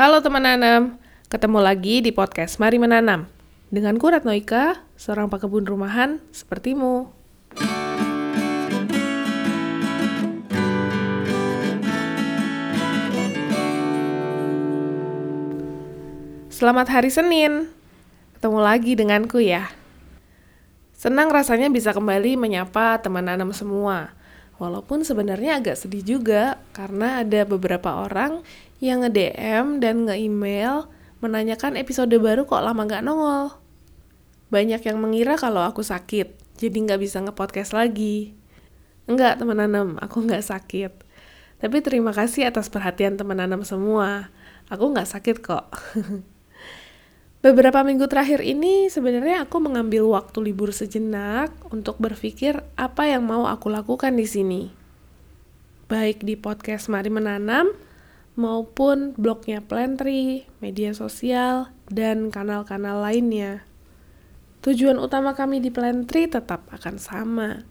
Halo teman nanam, ketemu lagi di podcast Mari Menanam. Dengan Kurat Noika, seorang pekebun rumahan sepertimu. Selamat hari Senin. Ketemu lagi denganku ya. Senang rasanya bisa kembali menyapa teman nanam semua. Walaupun sebenarnya agak sedih juga karena ada beberapa orang yang nge-DM dan nge-email menanyakan episode baru kok lama nggak nongol. Banyak yang mengira kalau aku sakit, jadi nggak bisa nge-podcast lagi. Enggak, teman nanam, aku nggak sakit. Tapi terima kasih atas perhatian teman nanam semua. Aku nggak sakit kok. Beberapa minggu terakhir ini sebenarnya aku mengambil waktu libur sejenak untuk berpikir apa yang mau aku lakukan di sini. Baik di podcast Mari Menanam, maupun blognya Plantry, media sosial, dan kanal-kanal lainnya. Tujuan utama kami di Plantry tetap akan sama.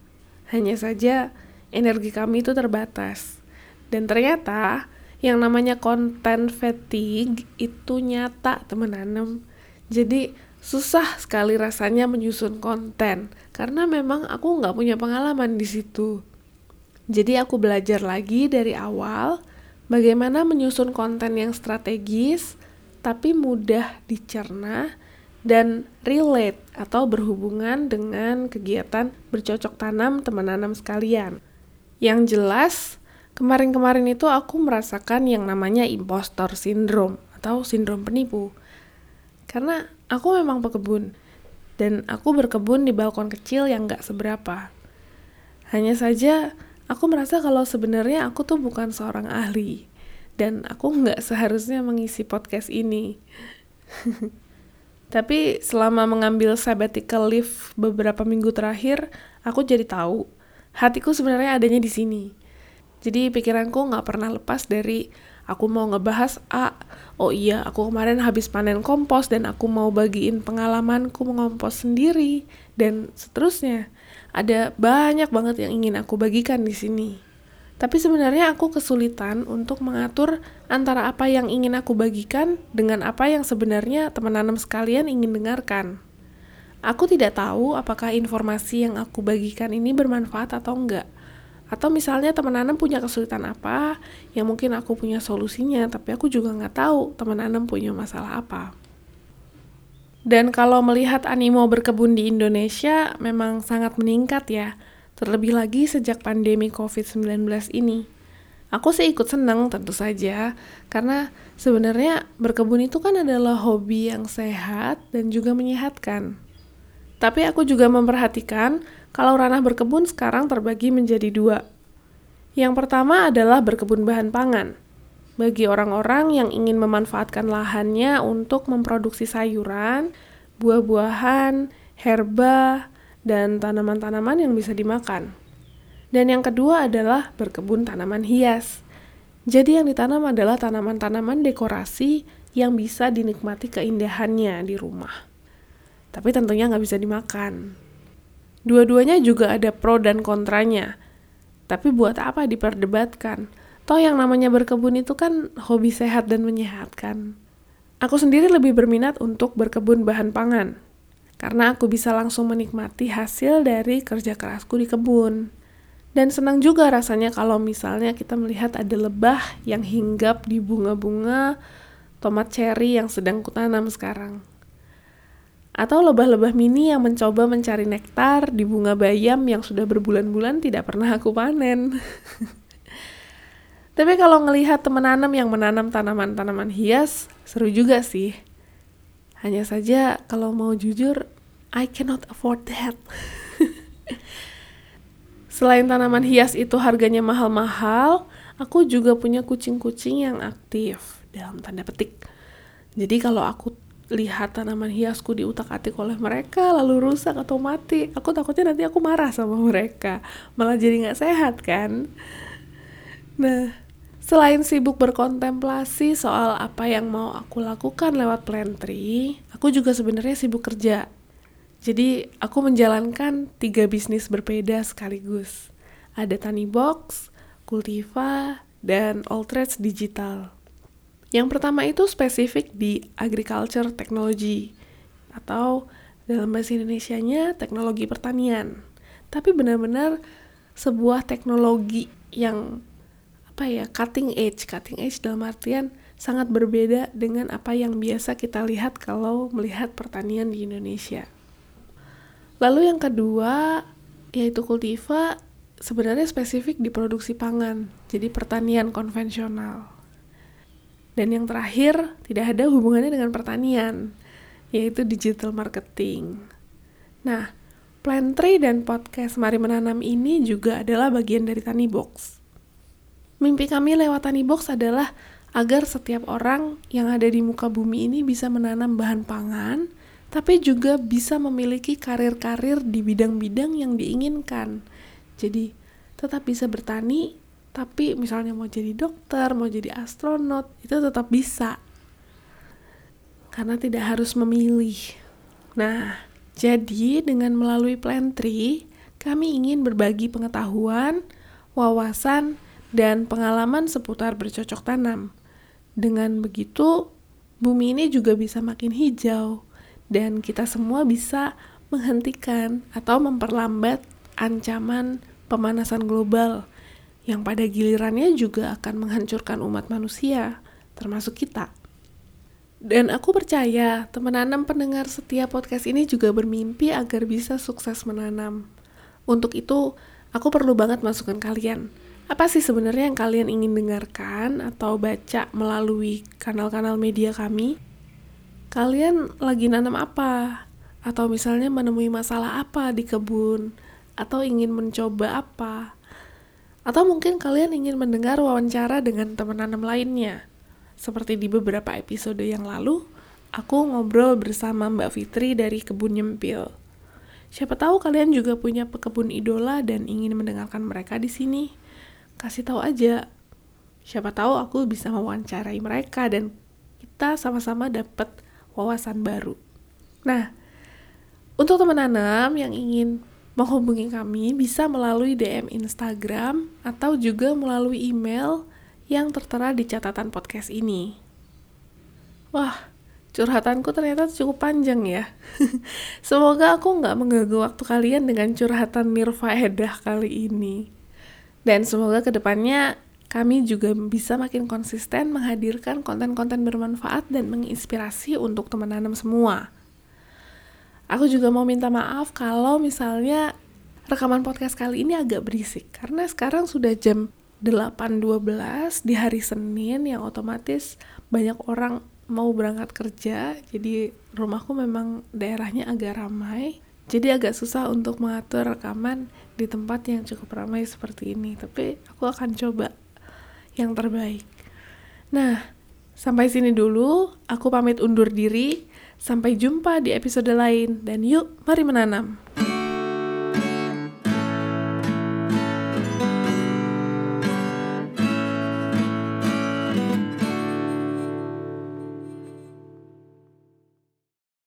Hanya saja energi kami itu terbatas. Dan ternyata yang namanya konten fatigue itu nyata teman nanam. Jadi susah sekali rasanya menyusun konten karena memang aku nggak punya pengalaman di situ. Jadi aku belajar lagi dari awal bagaimana menyusun konten yang strategis tapi mudah dicerna dan relate atau berhubungan dengan kegiatan bercocok tanam teman nanam sekalian. Yang jelas, kemarin-kemarin itu aku merasakan yang namanya impostor syndrome atau sindrom penipu. Karena aku memang pekebun, dan aku berkebun di balkon kecil yang gak seberapa. Hanya saja, aku merasa kalau sebenarnya aku tuh bukan seorang ahli dan aku nggak seharusnya mengisi podcast ini. Tapi selama mengambil sabbatical leave beberapa minggu terakhir, aku jadi tahu hatiku sebenarnya adanya di sini. Jadi pikiranku nggak pernah lepas dari aku mau ngebahas A. Oh iya, aku kemarin habis panen kompos dan aku mau bagiin pengalamanku mengompos sendiri dan seterusnya ada banyak banget yang ingin aku bagikan di sini. Tapi sebenarnya aku kesulitan untuk mengatur antara apa yang ingin aku bagikan dengan apa yang sebenarnya teman nanam sekalian ingin dengarkan. Aku tidak tahu apakah informasi yang aku bagikan ini bermanfaat atau enggak. Atau misalnya teman nanam punya kesulitan apa yang mungkin aku punya solusinya, tapi aku juga nggak tahu teman nanam punya masalah apa. Dan kalau melihat animo berkebun di Indonesia memang sangat meningkat ya, terlebih lagi sejak pandemi COVID-19 ini. Aku sih ikut senang tentu saja, karena sebenarnya berkebun itu kan adalah hobi yang sehat dan juga menyehatkan. Tapi aku juga memperhatikan kalau ranah berkebun sekarang terbagi menjadi dua. Yang pertama adalah berkebun bahan pangan. Bagi orang-orang yang ingin memanfaatkan lahannya untuk memproduksi sayuran, buah-buahan, herba, dan tanaman-tanaman yang bisa dimakan. Dan yang kedua adalah berkebun tanaman hias. Jadi yang ditanam adalah tanaman-tanaman dekorasi yang bisa dinikmati keindahannya di rumah. Tapi tentunya nggak bisa dimakan. Dua-duanya juga ada pro dan kontranya. Tapi buat apa diperdebatkan? Toh yang namanya berkebun itu kan hobi sehat dan menyehatkan. Aku sendiri lebih berminat untuk berkebun bahan pangan, karena aku bisa langsung menikmati hasil dari kerja kerasku di kebun. Dan senang juga rasanya kalau misalnya kita melihat ada lebah yang hinggap di bunga-bunga tomat cherry yang sedang kutanam sekarang. Atau lebah-lebah mini yang mencoba mencari nektar di bunga bayam yang sudah berbulan-bulan tidak pernah aku panen. Tapi kalau ngelihat teman nanam yang menanam tanaman-tanaman hias, seru juga sih. Hanya saja kalau mau jujur, I cannot afford that. Selain tanaman hias itu harganya mahal-mahal, aku juga punya kucing-kucing yang aktif dalam tanda petik. Jadi kalau aku lihat tanaman hiasku diutak-atik oleh mereka lalu rusak atau mati, aku takutnya nanti aku marah sama mereka, malah jadi nggak sehat kan. Nah, Selain sibuk berkontemplasi soal apa yang mau aku lakukan lewat Plantry, aku juga sebenarnya sibuk kerja. Jadi, aku menjalankan tiga bisnis berbeda sekaligus. Ada Tani Box, Kultiva, dan All Trades Digital. Yang pertama itu spesifik di agriculture technology atau dalam bahasa Indonesia-nya teknologi pertanian. Tapi benar-benar sebuah teknologi yang apa ya cutting edge, cutting edge dalam artian sangat berbeda dengan apa yang biasa kita lihat kalau melihat pertanian di Indonesia. Lalu yang kedua yaitu kultiva sebenarnya spesifik di produksi pangan, jadi pertanian konvensional. Dan yang terakhir tidak ada hubungannya dengan pertanian, yaitu digital marketing. Nah, Plantry dan podcast Mari Menanam ini juga adalah bagian dari Tani Box. Mimpi kami lewat Tani Box adalah agar setiap orang yang ada di muka bumi ini bisa menanam bahan pangan, tapi juga bisa memiliki karir-karir di bidang-bidang yang diinginkan. Jadi, tetap bisa bertani, tapi misalnya mau jadi dokter, mau jadi astronot, itu tetap bisa. Karena tidak harus memilih. Nah, jadi dengan melalui Plantry, kami ingin berbagi pengetahuan, wawasan, dan pengalaman seputar bercocok tanam dengan begitu, bumi ini juga bisa makin hijau, dan kita semua bisa menghentikan atau memperlambat ancaman pemanasan global yang pada gilirannya juga akan menghancurkan umat manusia, termasuk kita. Dan aku percaya teman nanam pendengar setiap podcast ini juga bermimpi agar bisa sukses menanam. Untuk itu, aku perlu banget masukan kalian apa sih sebenarnya yang kalian ingin dengarkan atau baca melalui kanal-kanal media kami? Kalian lagi nanam apa? Atau misalnya menemui masalah apa di kebun? Atau ingin mencoba apa? Atau mungkin kalian ingin mendengar wawancara dengan teman nanam lainnya? Seperti di beberapa episode yang lalu, aku ngobrol bersama Mbak Fitri dari Kebun Nyempil. Siapa tahu kalian juga punya pekebun idola dan ingin mendengarkan mereka di sini kasih tahu aja siapa tahu aku bisa mewawancarai mereka dan kita sama-sama dapat wawasan baru nah untuk teman nanam yang ingin menghubungi kami bisa melalui DM Instagram atau juga melalui email yang tertera di catatan podcast ini. Wah, curhatanku ternyata cukup panjang ya. Semoga aku nggak mengganggu waktu kalian dengan curhatan nirfaedah kali ini. Dan semoga ke depannya kami juga bisa makin konsisten menghadirkan konten-konten bermanfaat dan menginspirasi untuk teman nanam semua. Aku juga mau minta maaf kalau misalnya rekaman podcast kali ini agak berisik karena sekarang sudah jam 8.12 di hari Senin yang otomatis banyak orang mau berangkat kerja jadi rumahku memang daerahnya agak ramai jadi agak susah untuk mengatur rekaman di tempat yang cukup ramai seperti ini. Tapi aku akan coba yang terbaik. Nah, sampai sini dulu. Aku pamit undur diri. Sampai jumpa di episode lain. Dan yuk, mari menanam.